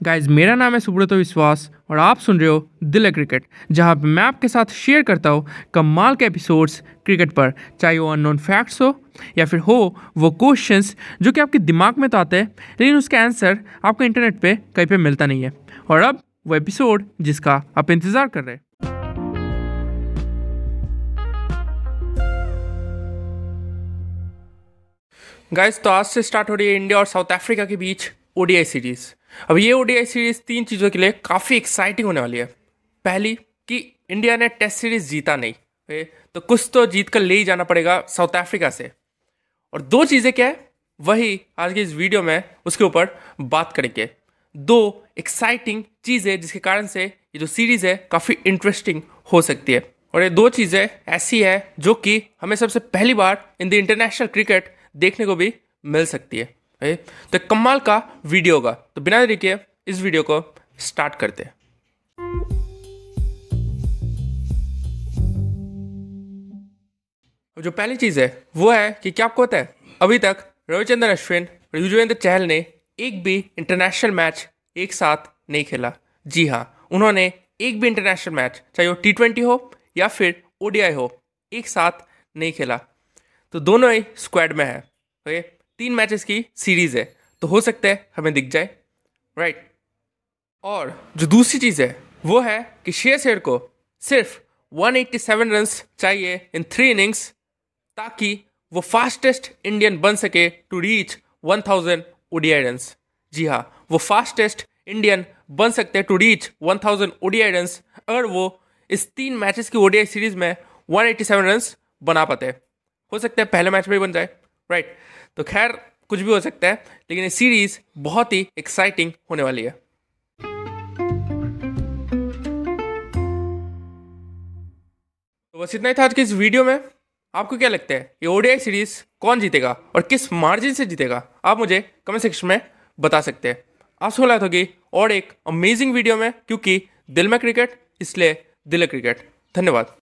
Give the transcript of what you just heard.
Guys मेरा नाम है सुब्रत विश्वास और आप सुन रहे हो दिल क्रिकेट, जहाँ मैं आपके साथ शेयर करता हूँ कमाल के एपिसोड्स क्रिकेट पर। चाहे वो अननोन फैक्ट्स हो या फिर हो वो क्वेश्चंस जो कि आपके दिमाग में तो आते हैं, लेकिन उसका आंसर आपको इंटरनेट पे कहीं पे मिलता नहीं है। और अब वो एपिसोड जिसका आप इंतज़ार कर रहे हैं। गाइस तो आज से स्टार्ट हो रही है इंडिया और साउथ अफ्रीका के बीच ओडीआई सीरीज़ अब ये ओडीआई सीरीज़ तीन चीज़ों के लिए काफ़ी एक्साइटिंग होने वाली है। पहली, कि इंडिया ने टेस्ट सीरीज़ जीता नहीं। तो कुछ तो जीत कर ले ही जाना पड़ेगा साउथ अफ्रीका से। और दो चीज़ें क्या है? वही आज की इस वीडियो में उसके ऊपर बात करेंगे। दो एक्साइटिंग चीज़ें जिसके कारण से ये जो सीरीज़ है काफ़ी इंटरेस्टिंग हो सकती है। और ये दो चीज़ें ऐसी है जो कि हमें सबसे पहली बार इन द इंटरनेशनल क्रिकेट देखने को भी मिल सकती है। तो कमाल का वीडियो होगा। तो बिना देरी के इस वीडियो को स्टार्ट करते हैं। जो पहली चीज़ है, वो है कि क्या आपको पता है, अभी तक रविचंद्रन अश्विन और युजवेंद्र चहल ने एक भी इंटरनेशनल मैच एक साथ नहीं खेला। जी हाँ उन्होंने एक भी इंटरनेशनल मैच चाहे वो टी ट्वेंटी हो या फिर ओडीआई हो, एक साथ नहीं खेला। तो दोनों ही स्क्वाड में है। ओके तीन मैचेस की सीरीज़ है तो हो सकता है हमें दिख जाए राइट और जो दूसरी चीज़ है, वो है कि शेयर शेयर को सिर्फ़ 187 रन्स चाहिए इन थ्री इनिंग्स ताकि वो फास्टेस्ट इंडियन बन सके टू रीच 1000 ओडीआई रन्स जी हाँ वो फास्टेस्ट इंडियन बन सकते हैं टू रीच 1000 ओडीआई रन्स अगर वो इस तीन मैचेस की ओडीआई सीरीज़ में 187 रन्स बना पाते हो। सकता है पहले मैच में ही बन जाए। राइट तो खैर, कुछ भी हो सकता है, लेकिन ये सीरीज़ बहुत ही एक्साइटिंग होने वाली है। तो बस इतना ही था आज के इस वीडियो में। आपको क्या लगता है, ये ओडीआई सीरीज़ कौन जीतेगा और किस मार्जिन से जीतेगा? आप मुझे कमेंट सेक्शन में बता सकते हैं। आप रहा होगी और एक अमेजिंग वीडियो में, क्योंकि दिल में क्रिकेट इसलिए दिल क्रिकेट धन्यवाद।